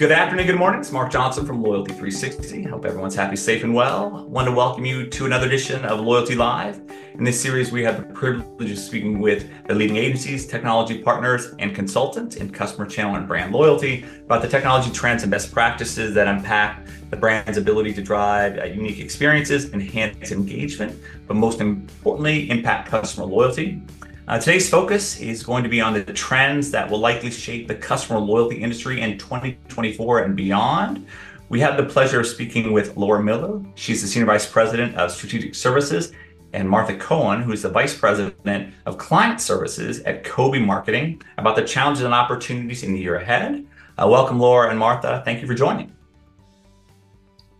Good afternoon, good morning. It's Mark Johnson from Loyalty 360. Hope everyone's happy, safe, and well. Want to welcome you to another edition of Loyalty Live. In this series, we have the privilege of speaking with the leading agencies, technology partners, and consultants in customer channel and brand loyalty about the technology trends and best practices that impact the brand's ability to drive uh, unique experiences, enhance engagement, but most importantly, impact customer loyalty. Uh, today's focus is going to be on the trends that will likely shape the customer loyalty industry in 2024 and beyond. We have the pleasure of speaking with Laura Miller. She's the Senior Vice President of Strategic Services, and Martha Cohen, who's the Vice President of Client Services at Kobie Marketing, about the challenges and opportunities in the year ahead. Uh, welcome, Laura and Martha. Thank you for joining.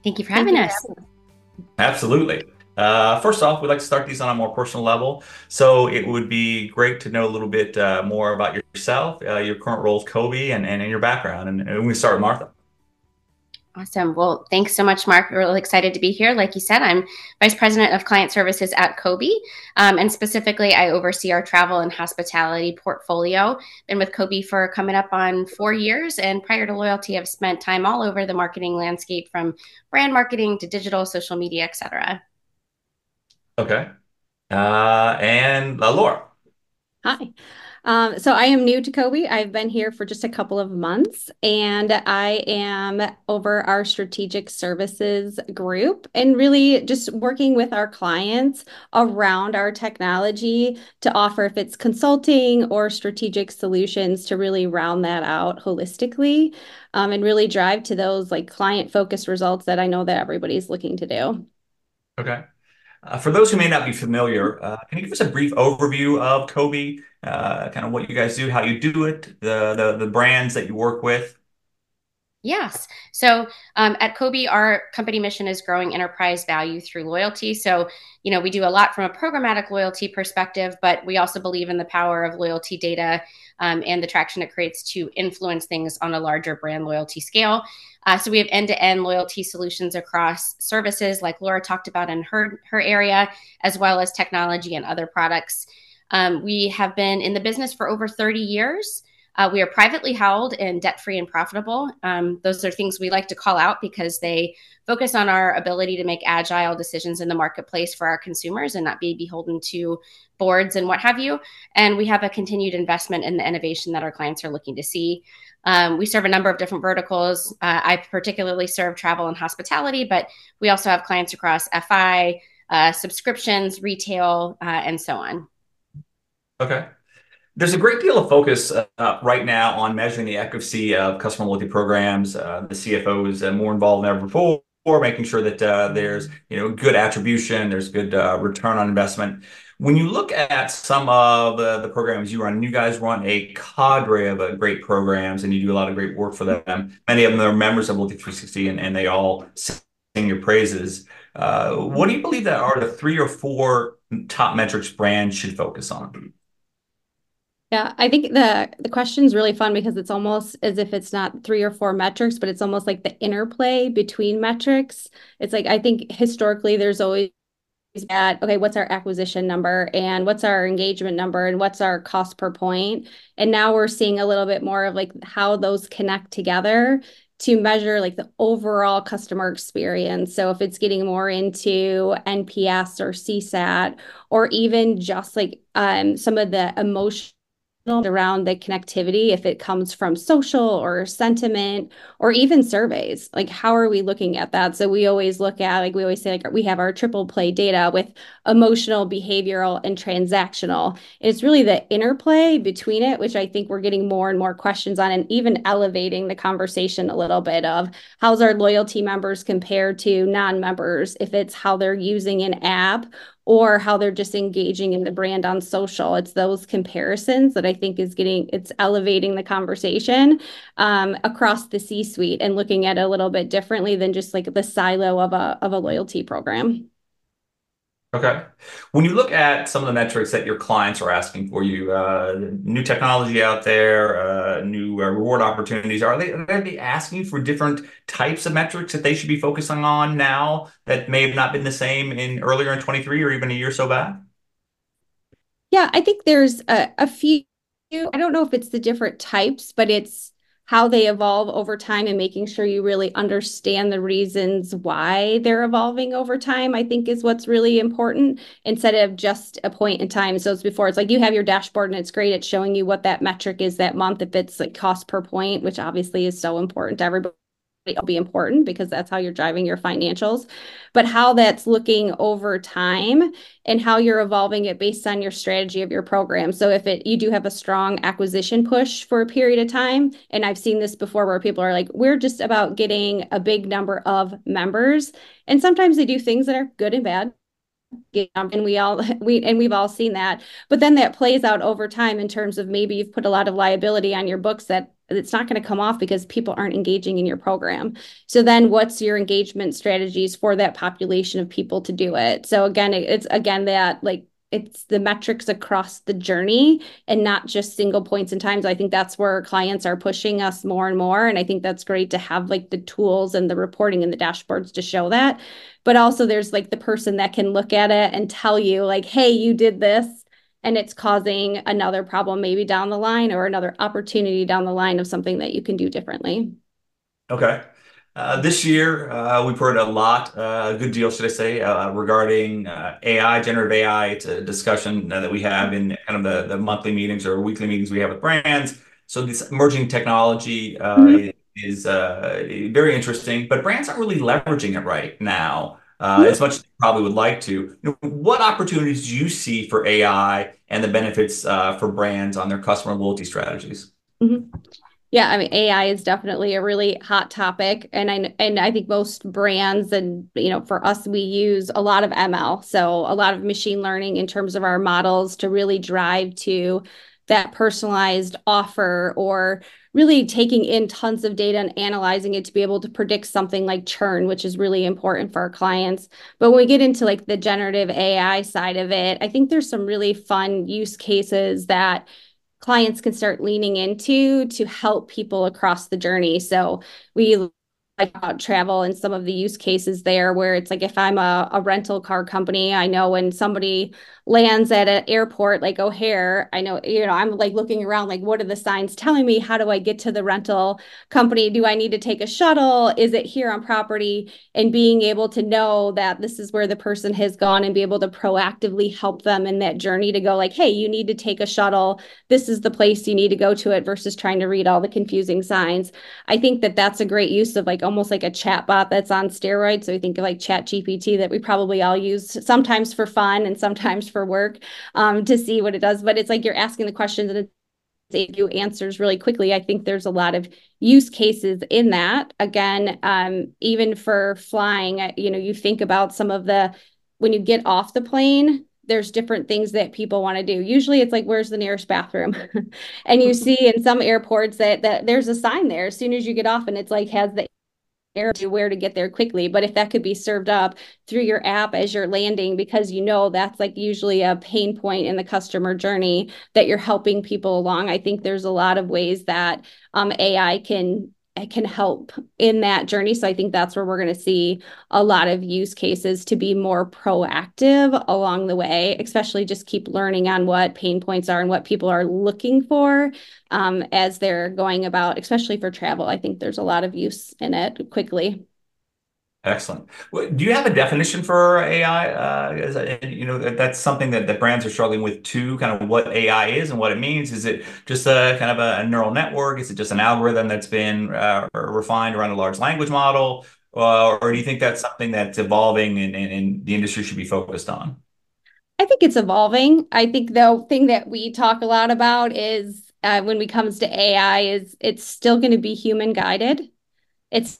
Thank you for having us. Absolutely. Uh, first off, we'd like to start these on a more personal level. So it would be great to know a little bit uh, more about yourself, uh, your current role at Kobie, and, and, and your background. And, and we start with Martha. Awesome. Well, thanks so much, Mark. We're really excited to be here. Like you said, I'm Vice President of Client Services at Kobie. Um, and specifically, I oversee our travel and hospitality portfolio. Been with Kobie for coming up on four years. And prior to Loyalty, I've spent time all over the marketing landscape from brand marketing to digital, social media, et cetera. Okay. Uh, and uh, Laura. Hi. Um, so I am new to Kobie. I've been here for just a couple of months and I am over our strategic services group and really just working with our clients around our technology to offer if it's consulting or strategic solutions to really round that out holistically um, and really drive to those like client focused results that I know that everybody's looking to do. Okay. Uh, for those who may not be familiar, uh, can you give us a brief overview of Kobie, uh, kind of what you guys do, how you do it, the, the, the brands that you work with? Yes. So um, at Kobie, our company mission is growing enterprise value through loyalty. So, you know, we do a lot from a programmatic loyalty perspective, but we also believe in the power of loyalty data um, and the traction it creates to influence things on a larger brand loyalty scale. Uh, so we have end-to-end loyalty solutions across services, like Laura talked about in her her area, as well as technology and other products. Um, we have been in the business for over 30 years. Uh, we are privately held and debt free and profitable. Um, those are things we like to call out because they focus on our ability to make agile decisions in the marketplace for our consumers and not be beholden to boards and what have you. And we have a continued investment in the innovation that our clients are looking to see. Um, we serve a number of different verticals. Uh, I particularly serve travel and hospitality, but we also have clients across FI, uh, subscriptions, retail, uh, and so on. Okay. There's a great deal of focus uh, right now on measuring the efficacy of customer loyalty programs. Uh, the CFO is uh, more involved than ever before, making sure that uh, there's you know good attribution, there's good uh, return on investment. When you look at some of the, programs you run, you guys run a cadre of uh, great programs, and you do a lot of great work for them. Many of them are members of Loyalty 360, and, and they all sing your praises. what do you believe that are the three or four top metrics brands should focus on? Yeah, I think the the question is really fun because it's almost as if it's not three or four metrics, but it's almost like the interplay between metrics. It's like I think historically there's always at okay, what's our acquisition number and what's our engagement number and what's our cost per? And now we're seeing a little bit more of like how those connect together to measure like the overall customer experience. So if it's getting more into NPS or CSAT or even just like um, some of the emotion around the connectivity if it comes from social or sentiment or even surveys. Like how are we looking at that? So we always look at like we always say like we have our triple play data with emotional behavioral and transactional. It's really the interplay between it which i think we're getting more and more questions on and even elevating the conversation a little bit of how's our loyalty members compared to non-members if it's how they're using an app or how they're just engaging in the brand on social. It's those comparisons that I think is getting it's elevating the conversation um, across the C-suite and looking at it a little bit differently than just like the silo of a of a loyalty program. Okay. When you look at some of the metrics that your clients are asking for you, uh, new technology out there, uh, new uh, reward opportunities, are they, are they asking for different types of metrics that they should be focusing on now that may have not been the same in earlier in 23 or even a year so back? Yeah, I think there's a few. I don't know if it's the different types, but it's how they evolve over time and making sure you really understand the reasons why they're evolving over time, I think is what's really important instead of just a point in time. So it's before it's like you have your dashboard and it's great. It's showing you what that metric is that month, if it's like cost per point, which obviously is so important to everybody will be important because that's how you're driving your financials. But how that's looking over time and how you're evolving it based on your strategy of your program. So if it you do have a strong acquisition push for a period of time and i've seen this before where people are like we're just about getting a big number of members. And sometimes they do things that are good and bad. Um, and we all we and we've all seen that. But then that plays out over time in terms of maybe you've put a lot of liability on your books that it's not going to come off because people aren't engaging in your program so then what's your engagement strategies for that population of people to do it so again it's again that like it's the metrics across the journey and not just single points in times. I think that's where clients are pushing us more and more. And I think that's great to have like the tools and the reporting and the dashboards to show that. But also there's like the person that can look at it and tell you like, hey, you did this and it's causing another problem maybe down the line or another opportunity down the line of something that you can do differently. Okay. Uh, this year, uh, we've heard a lot, uh, a good deal, should I say, uh, regarding uh, AI, generative AI. It's a discussion uh, that we have in kind of the, the monthly meetings or weekly meetings we have with brands. So this emerging technology mm-hmm. is very interesting, but brands aren't really leveraging it right now mm-hmm. as much as they probably would like to. You what opportunities do you see for AI and the benefits for brands on their customer loyalty strategies? Mm-hmm. Yeah, I mean AI is definitely a really hot topic and I and I think most brands and you know for us we use a lot of ML. So a lot of machine learning in terms of our models to really drive to that personalized offer or really taking in tons of data and analyzing it to be able to predict something like churn which is really important for our clients but when we get into like the generative ai side of it i think there's some really fun use cases that clients can start leaning into to help people across the journey. So we about travel and some of the use cases there where it's like if I'm a, a rental car company, I know when somebody lands at an airport like O'Hare, I know, you know, I'm like looking around, like, what are the signs telling me? How do I get to the rental company? Do I need to take a shuttle? Is it here on property? And being able to know that this is where the person has gone and be able to proactively help them in that journey to go, like, hey, you need to take a shuttle. This is the place you need to go to it versus trying to read all the confusing signs. I think that that's a great use of like almost like a chat bot that's on steroids. So we think of like Chat GPT that we probably all use sometimes for fun and sometimes for work um, to see what it does. But it's like you're asking the questions and it you answers really quickly. I think there's a lot of use cases in that. Again, um, even for flying, you know, you think about some of the when you get off the plane, there's different things that people want to do. Usually it's like, where's the nearest bathroom? and you see in some airports that, that there's a sign there as soon as you get off and it's like has the to where to get there quickly. But if that could be served up through your app as you're landing, because you know that's like usually a pain point in the customer journey that you're helping people along, I think there's a lot of ways that um, AI can can help in that journey. So I think that's where we're going to see a lot of use cases to be more proactive along the way, especially just keep learning on what pain points are and what people are looking for um, as they're going about, especially for travel. I think there's a lot of use in it quickly. Excellent. Well, do you have a definition for AI? Uh, you know, that's something that, that brands are struggling with too, kind of what AI is and what it means. Is it just a kind of a, a neural network? Is it just an algorithm that's been uh, refined around a large language model? Uh, or do you think that's something that's evolving and, and, and the industry should be focused on? I think it's evolving. I think the thing that we talk a lot about is uh, when it comes to AI is it's still going to be human guided. It's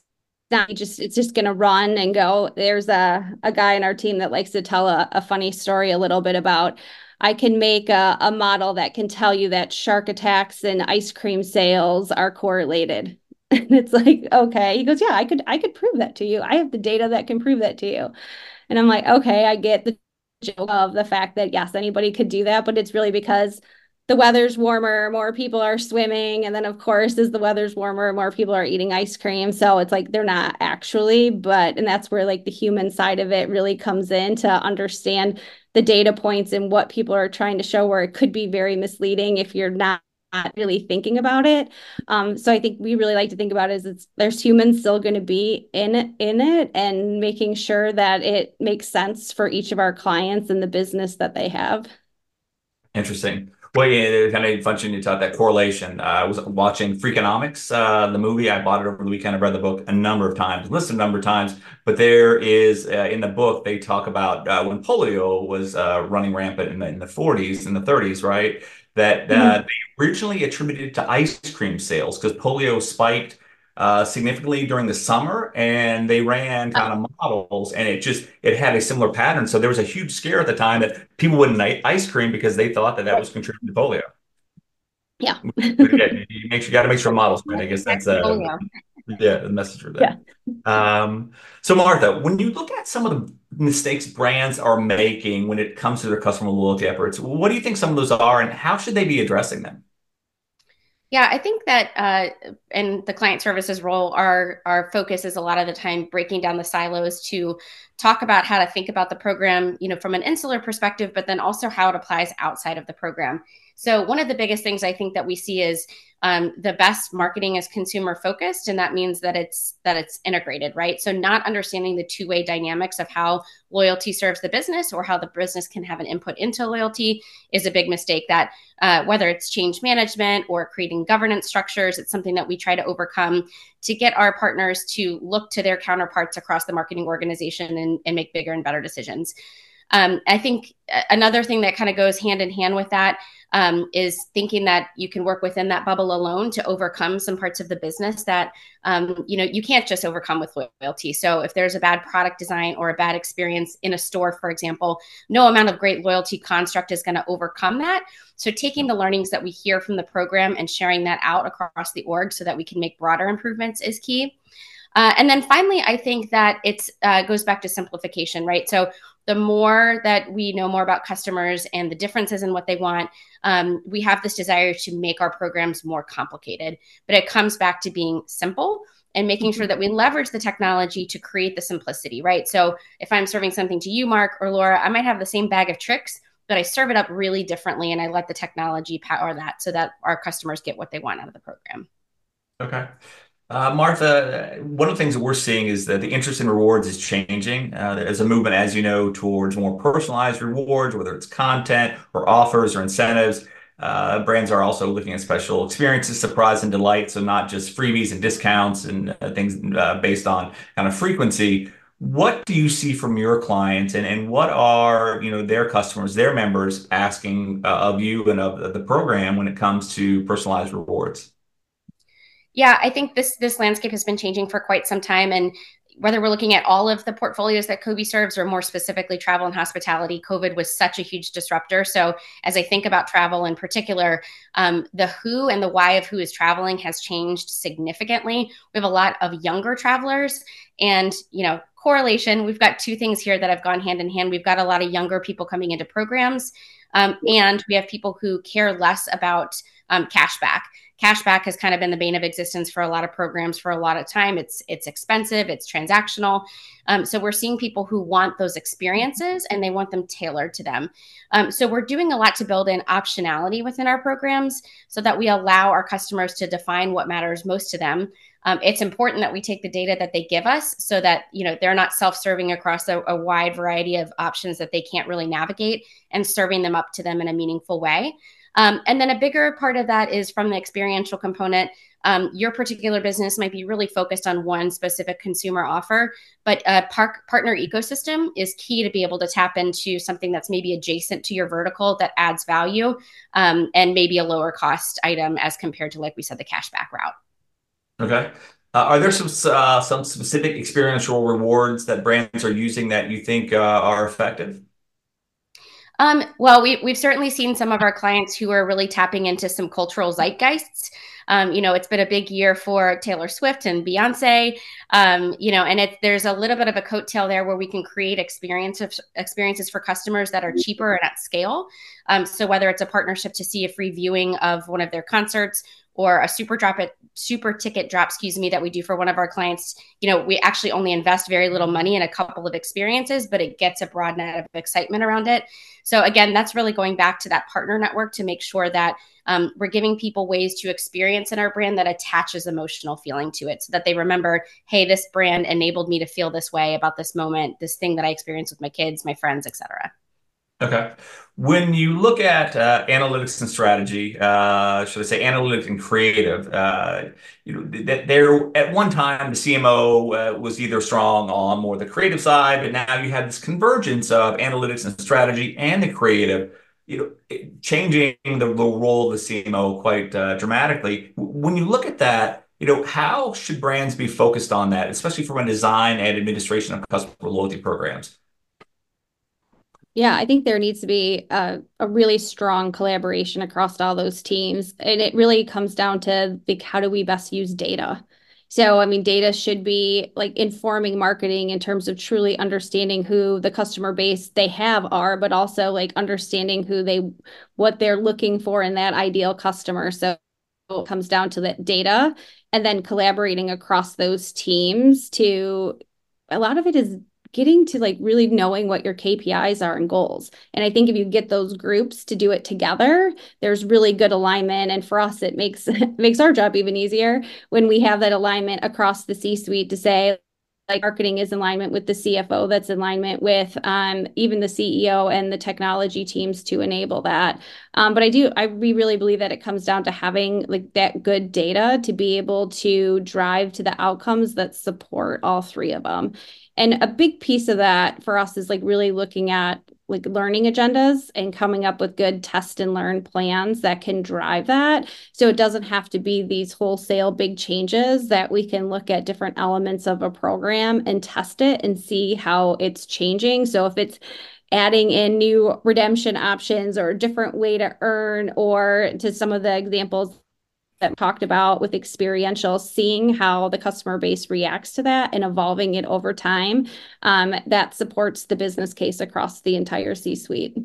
just it's just going to run and go. There's a, a guy in our team that likes to tell a, a funny story a little bit about i can make a, a model that can tell you that shark attacks and ice cream sales are correlated. And it's like okay. He goes yeah i could i could prove that to you. I have the data that can prove that to you. And i'm like okay i get the joke of the fact that yes anybody could do that but it's really because the weather's warmer, more people are swimming. And then, of course, as the weather's warmer, more people are eating ice cream. So it's like they're not actually, but, and that's where like the human side of it really comes in to understand the data points and what people are trying to show, where it could be very misleading if you're not really thinking about it. Um, so I think we really like to think about it as it's there's humans still going to be in it, in it and making sure that it makes sense for each of our clients and the business that they have. Interesting. Well, yeah, kind of function you taught that correlation. Uh, I was watching Freakonomics, uh, the movie. I bought it over the weekend. I've read the book a number of times, listened a number of times. But there is uh, in the book they talk about uh, when polio was uh, running rampant in the, in the 40s and the 30s, right? That mm-hmm. they originally attributed to ice cream sales because polio spiked uh, significantly during the summer, and they ran kind of models, and it just it had a similar pattern. So there was a huge scare at the time that people wouldn't eat ice cream because they thought that that was contributing to polio. Yeah, you make sure you got to make sure models right. I guess that's uh, yeah the message for that. Yeah. Um, so Martha, when you look at some of the mistakes brands are making when it comes to their customer loyalty efforts, what do you think some of those are, and how should they be addressing them? Yeah, I think that uh, in the client services role, our our focus is a lot of the time breaking down the silos to talk about how to think about the program, you know, from an insular perspective, but then also how it applies outside of the program. So one of the biggest things I think that we see is um, the best marketing is consumer focused, and that means that it's that it's integrated, right? So not understanding the two way dynamics of how loyalty serves the business or how the business can have an input into loyalty is a big mistake. That uh, whether it's change management or creating governance structures, it's something that we try to overcome to get our partners to look to their counterparts across the marketing organization and, and make bigger and better decisions. Um, I think another thing that kind of goes hand in hand with that um, is thinking that you can work within that bubble alone to overcome some parts of the business that um, you know you can't just overcome with loyalty. So if there's a bad product design or a bad experience in a store, for example, no amount of great loyalty construct is going to overcome that. So taking the learnings that we hear from the program and sharing that out across the org so that we can make broader improvements is key. Uh, and then finally, I think that it uh, goes back to simplification, right? So the more that we know more about customers and the differences in what they want, um, we have this desire to make our programs more complicated. But it comes back to being simple and making sure mm-hmm. that we leverage the technology to create the simplicity, right? So if I'm serving something to you, Mark or Laura, I might have the same bag of tricks, but I serve it up really differently and I let the technology power that so that our customers get what they want out of the program. Okay. Uh, Martha, one of the things that we're seeing is that the interest in rewards is changing. Uh, there's a movement, as you know, towards more personalized rewards, whether it's content or offers or incentives. Uh, brands are also looking at special experiences, surprise and delight, so not just freebies and discounts and things based on kind of frequency. What do you see from your clients, and what are, you know, their customers, their members asking of you and of the program when it comes to personalized rewards? Yeah, I think this this landscape has been changing for quite some time, and whether we're looking at all of the portfolios that Kobie serves or more specifically travel and hospitality, COVID was such a huge disruptor. So, as I think about travel in particular, um, the who and the why of who is traveling has changed significantly. We have a lot of younger travelers, and you know, correlation. We've got two things here that have gone hand in hand. We've got a lot of younger people coming into programs, um, and we have people who care less about um, cashback. Cashback has kind of been the bane of existence for a lot of programs for a lot of time. It's it's expensive it's transactional. Um, so we're seeing people who want those experiences and they want them tailored to them. Um, so we're doing a lot to build in optionality within our programs so that we allow our customers to define what matters most to them. Um, it's important that we take the data that they give us so that you know they're not self-serving across a, a wide variety of options that they can't really navigate and serving them up to them in a meaningful way um, and then a bigger part of that is from the experiential component. Um, your particular business might be really focused on one specific consumer offer, but a par- partner ecosystem is key to be able to tap into something that's maybe adjacent to your vertical that adds value um, and maybe a lower cost item as compared to, like we said, the cashback route. Okay. Uh, are there some uh, some specific experiential rewards that brands are using that you think uh, are effective? Um, well, we, we've certainly seen some of our clients who are really tapping into some cultural zeitgeists. Um, you know, it's been a big year for Taylor Swift and Beyonce. Um, you know, and it, there's a little bit of a coattail there where we can create experiences experiences for customers that are cheaper and at scale. Um, so whether it's a partnership to see a free viewing of one of their concerts, or a super drop it super ticket drop excuse me that we do for one of our clients you know we actually only invest very little money in a couple of experiences but it gets a broad net of excitement around it. So again that's really going back to that partner network to make sure that um, we're giving people ways to experience in our brand that attaches emotional feeling to it so that they remember hey this brand enabled me to feel this way about this moment this thing that i experienced with my kids my friends etc Okay. When you look at uh, analytics and strategy, uh, should I say analytics and creative, uh, you know, that there at one time the CMO uh, was either strong on more the creative side, but now you have this convergence of analytics and strategy and the creative, you know, changing the, the role of the CMO quite uh, dramatically. When you look at that, you know, how should brands be focused on that, especially from a design and administration of customer loyalty programs? Yeah, I think there needs to be a, a really strong collaboration across all those teams. And it really comes down to like how do we best use data? So, I mean, data should be like informing marketing in terms of truly understanding who the customer base they have are, but also like understanding who they, what they're looking for in that ideal customer. So it comes down to that data and then collaborating across those teams to, a lot of it is getting to like really knowing what your KPIs are and goals. And I think if you get those groups to do it together, there's really good alignment. And for us, it makes makes our job even easier when we have that alignment across the C-suite to say, like marketing is in alignment with the CFO, that's in alignment with um, even the CEO and the technology teams to enable that. Um, but I do, I we really believe that it comes down to having like that good data to be able to drive to the outcomes that support all three of them. And a big piece of that for us is like really looking at like learning agendas and coming up with good test and learn plans that can drive that. So it doesn't have to be these wholesale big changes that we can look at different elements of a program and test it and see how it's changing. So if it's adding in new redemption options or a different way to earn or to some of the examples that talked about with experiential, seeing how the customer base reacts to that and evolving it over time, um, that supports the business case across the entire C suite.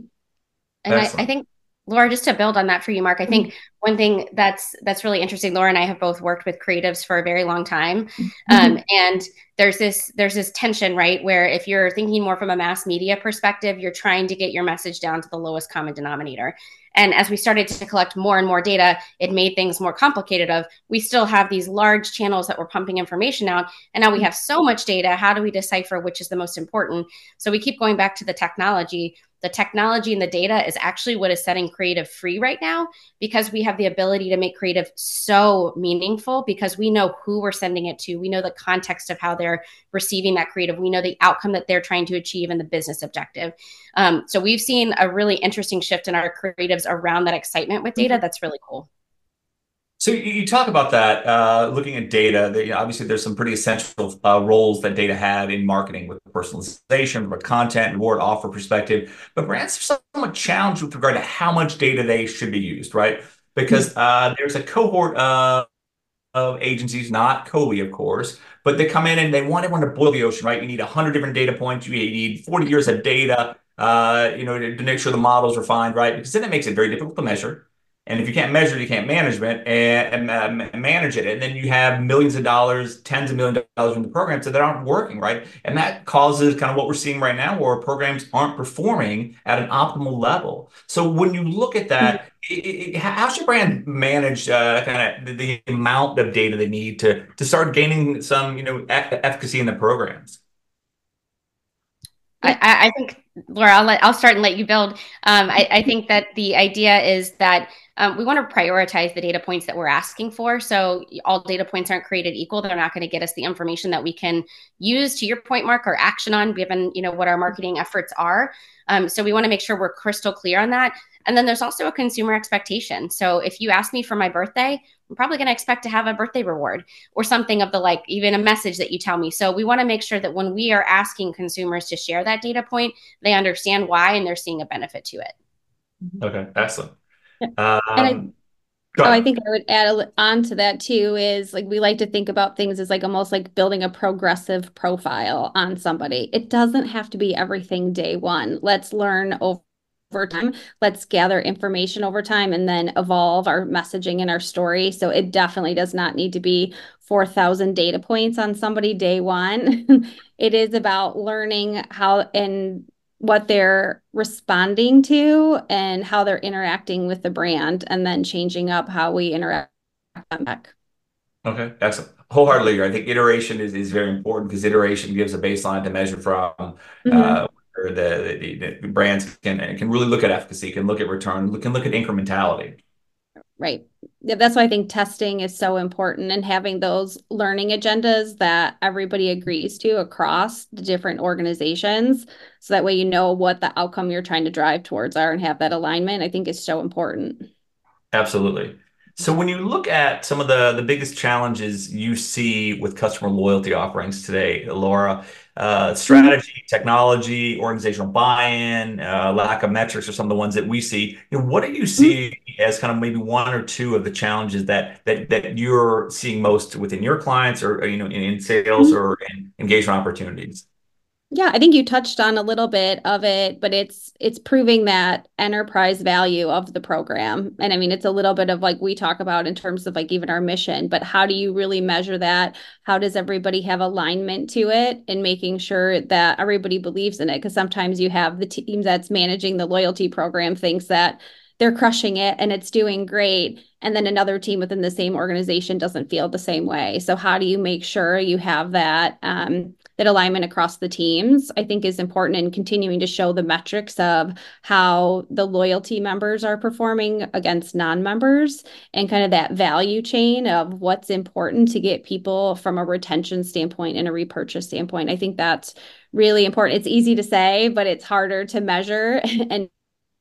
And I, I, think Laura, just to build on that for you, Mark, I think mm-hmm. one thing that's that's really interesting. Laura and I have both worked with creatives for a very long time, mm-hmm. um, and there's this there's this tension, right, where if you're thinking more from a mass media perspective, you're trying to get your message down to the lowest common denominator. And as we started to collect more and more data, it made things more complicated. Of we still have these large channels that we're pumping information out, and now we have so much data. How do we decipher which is the most important? So we keep going back to the technology the technology and the data is actually what is setting creative free right now because we have the ability to make creative so meaningful because we know who we're sending it to. We know the context of how they're receiving that creative. We know the outcome that they're trying to achieve and the business objective. Um, so we've seen a really interesting shift in our creatives around that excitement with data. Mm-hmm. That's really cool. So you talk about that, uh, looking at data. That, you know, obviously, there's some pretty essential uh, roles that data have in marketing with personalization, from a content and reward offer perspective. But brands are somewhat challenged with regard to how much data they should be used, right? Because mm-hmm. uh, there's a cohort of, of agencies, not Kobie, of course, but they come in and they want everyone to boil the ocean, right? You need 100 different data points. You need 40 years of data, uh, you know, to, to make sure the models are fine, right? Because then it makes it very difficult to measure and if you can't measure it, you can't management and, and uh, manage it. And then you have millions of dollars, tens of millions of dollars in the programs that aren't working, right? And that causes kind of what we're seeing right now where programs aren't performing at an optimal level. So when you look at that, it, it, how should brand manage uh, kind of the, the, amount of data they need to, to start gaining some, you know, e- efficacy in the programs? I, I think Laura, I'll let I'll start and let you build. Um, I, I think that the idea is that um, we want to prioritize the data points that we're asking for. So all data points aren't created equal. They're not going to get us the information that we can use to your point, Mark, or action on, given you know what our marketing efforts are. Um, so we want to make sure we're crystal clear on that. And then there's also a consumer expectation. So if you ask me for my birthday, I'm probably going to expect to have a birthday reward or something of the like, even a message that you tell me. So we want to make sure that when we are asking consumers to share that data point, they understand why and they're seeing a benefit to it. Okay, excellent. Um, I, oh, I think I would add on to that too is like we like to think about things as like almost like building a progressive profile on somebody. It doesn't have to be everything day one. Let's learn over over time. Let's gather information over time and then evolve our messaging and our story. So it definitely does not need to be 4,000 data points on somebody day one. it is about learning how and what they're responding to and how they're interacting with the brand and then changing up how we interact back. Okay, excellent. Wholeheartedly, I think iteration is, is very important because iteration gives a baseline to measure from. Mm-hmm. Uh, the, the, the brands can can really look at efficacy, can look at return, can look at incrementality. Right. Yeah, that's why I think testing is so important and having those learning agendas that everybody agrees to across the different organizations. So that way you know what the outcome you're trying to drive towards are and have that alignment, I think is so important. Absolutely. So when you look at some of the the biggest challenges you see with customer loyalty offerings today, Laura, uh, strategy, technology, organizational buy-in, uh, lack of metrics are some of the ones that we see. You know, what do you see mm-hmm. as kind of maybe one or two of the challenges that that that you're seeing most within your clients or you know in, in sales mm-hmm. or in engagement opportunities? Yeah, I think you touched on a little bit of it, but it's it's proving that enterprise value of the program. And I mean, it's a little bit of like we talk about in terms of like even our mission, but how do you really measure that? How does everybody have alignment to it and making sure that everybody believes in it? Because sometimes you have the team that's managing the loyalty program thinks that they're crushing it and it's doing great and then another team within the same organization doesn't feel the same way so how do you make sure you have that um, that alignment across the teams, I think is important in continuing to show the metrics of how the loyalty members are performing against non-members and kind of that value chain of what's important to get people from a retention standpoint and a repurchase standpoint. I think that's really important. It's easy to say, but it's harder to measure and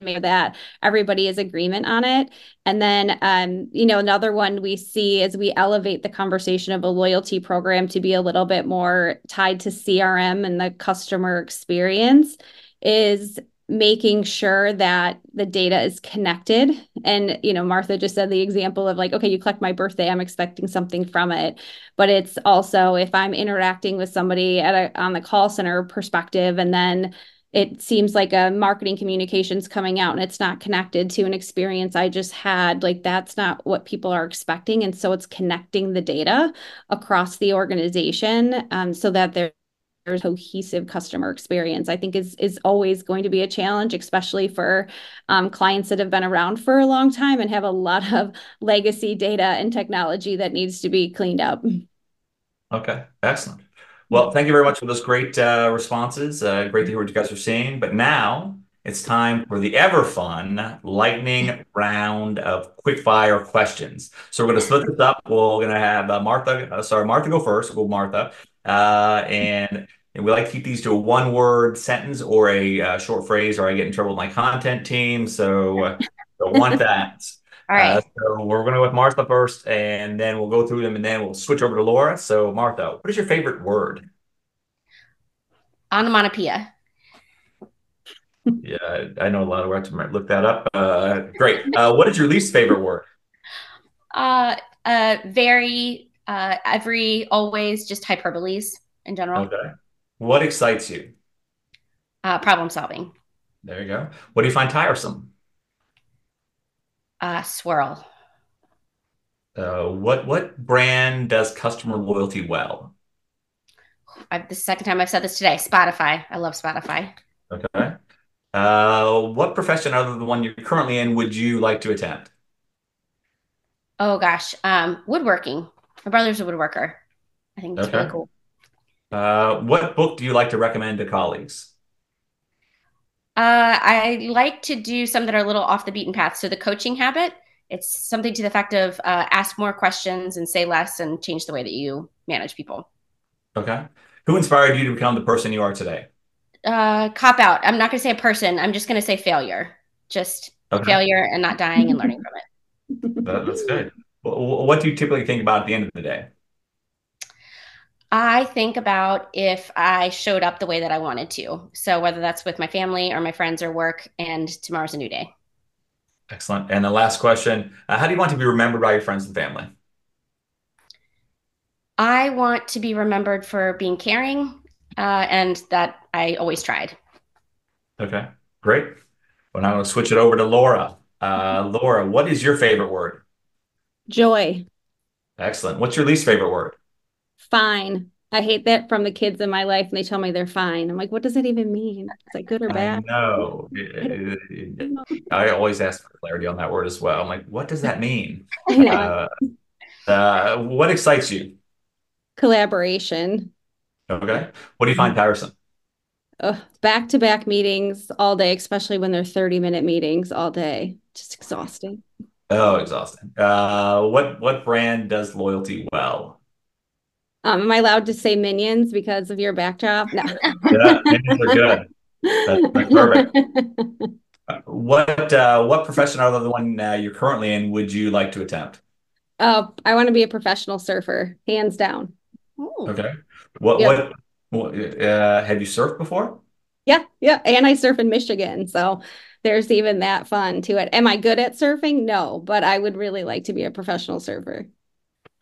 that everybody is agreement on it. And then um, you know another one we see as we elevate the conversation of a loyalty program to be a little bit more tied to crm and the customer experience is making sure that the data is connected. And you know martha just said the example of like okay you collect my birthday i'm expecting something from it. But it's also if i'm interacting with somebody at a on the call center perspective and then it seems like a marketing communications coming out and it's not connected to an experience I just had. Like that's not what people are expecting. And so it's connecting the data across the organization um, so that there's cohesive customer experience i think is is always going to be a challenge especially for um, clients that have been around for a long time and have a lot of legacy data and technology that needs to be cleaned up okay excellent well, thank you very much for those great uh, responses. Uh, great to hear what you guys are saying. But now it's time for the ever fun lightning round of quick fire questions. So we're going to split this up. We're going to have uh, Martha, uh, sorry, Martha go first. We'll go Martha. Uh, and, and we like to keep these to a one word sentence or a uh, short phrase, or I get in trouble with my content team. So don't want that. All right. Uh, so we're going to go with Martha first, and then we'll go through them, and then we'll switch over to Laura. So, Martha, what is your favorite word? Onomatopoeia. yeah, I know a lot of words. I might look that up. Uh, great. Uh, what is your least favorite word? Uh, uh, very, uh, every, always, just hyperboles in general. Okay. What excites you? Uh, problem solving. There you go. What do you find tiresome? Uh, swirl. Uh, what what brand does customer loyalty well? I've, the second time I've said this today. Spotify. I love Spotify. Okay. Uh, what profession other than the one you're currently in would you like to attend? Oh gosh, um, woodworking. My brother's a woodworker. I think it's okay. really cool. Uh, what book do you like to recommend to colleagues? Uh, I like to do some that are a little off the beaten path. So the coaching habit, it's something to the effect of uh, ask more questions and say less and change the way that you manage people. Okay. Who inspired you to become the person you are today? Uh, cop out. I'm not going to say a person. I'm just going to say failure. Just okay. failure and not dying and learning from it. That, that's good. What do you typically think about at the end of the day? I think about if I showed up the way that I wanted to. So whether that's with my family or my friends or work, and tomorrow's a new day. Excellent. And the last question uh, How do you want to be remembered by your friends and family? I want to be remembered for being caring uh, and that I always tried. Okay, great. Well, now I'm going to switch it over to Laura. Uh, Laura, what is your favorite word? Joy. Excellent. What's your least favorite word? Fine. I hate that from the kids in my life, and they tell me they're fine. I'm like, what does that even mean? Is that good or bad? No. I always ask for clarity on that word as well. I'm like, what does that mean? Uh, uh, what excites you? Collaboration. Okay. What do you find tiresome? back to back meetings all day, especially when they're 30 minute meetings all day. Just exhausting. Oh, exhausting. Uh, what what brand does loyalty well? Um, am I allowed to say minions because of your backdrop? No. yeah, minions are good. That's, that's perfect. Uh, what uh, what profession other than the one uh, you're currently in would you like to attempt? Oh, I want to be a professional surfer, hands down. Ooh. Okay. What yep. what uh, have you surfed before? Yeah, yeah, and I surf in Michigan, so there's even that fun to it. Am I good at surfing? No, but I would really like to be a professional surfer.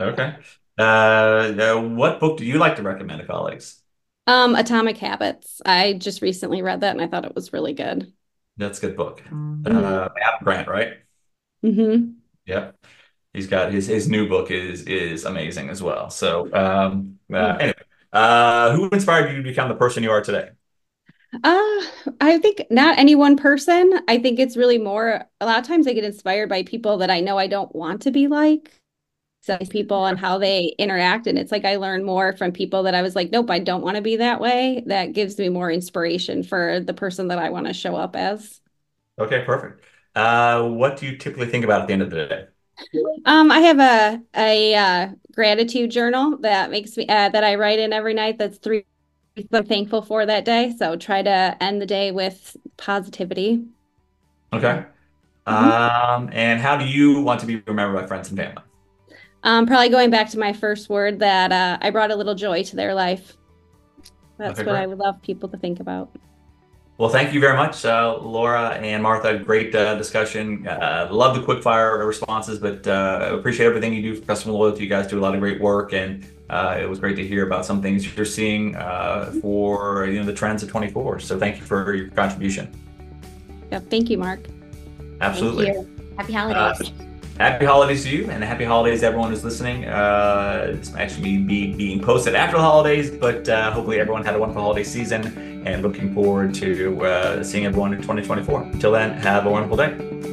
Okay. Uh, uh, what book do you like to recommend to colleagues? Um, Atomic Habits. I just recently read that and I thought it was really good. That's a good book. Mm-hmm. Uh, Adam Grant, right? Mm-hmm. Yep. He's got his his new book is is amazing as well. So um, uh, anyway, uh, who inspired you to become the person you are today? Uh, I think not any one person. I think it's really more a lot of times I get inspired by people that I know I don't want to be like. So people and how they interact. And it's like I learn more from people that I was like, nope, I don't want to be that way. That gives me more inspiration for the person that I want to show up as. Okay, perfect. Uh, what do you typically think about at the end of the day? Um, I have a a uh, gratitude journal that makes me uh, that I write in every night. That's three I'm thankful for that day. So try to end the day with positivity. Okay. Mm-hmm. Um, and how do you want to be remembered by friends and family? Um, probably going back to my first word that uh, I brought a little joy to their life. That's okay, what great. I would love people to think about. Well, thank you very much, uh, Laura and Martha. Great uh, discussion. Uh, love the quick fire responses, but uh, appreciate everything you do for customer loyalty. You guys do a lot of great work, and uh, it was great to hear about some things you're seeing uh, for you know the trends of 24. So thank you for your contribution. Yeah, thank you, Mark. Absolutely. Happy holidays. Happy holidays to you, and happy holidays to everyone who's listening. Uh, it's actually be, being posted after the holidays, but uh, hopefully everyone had a wonderful holiday season, and looking forward to uh, seeing everyone in 2024. Until then, have a wonderful day.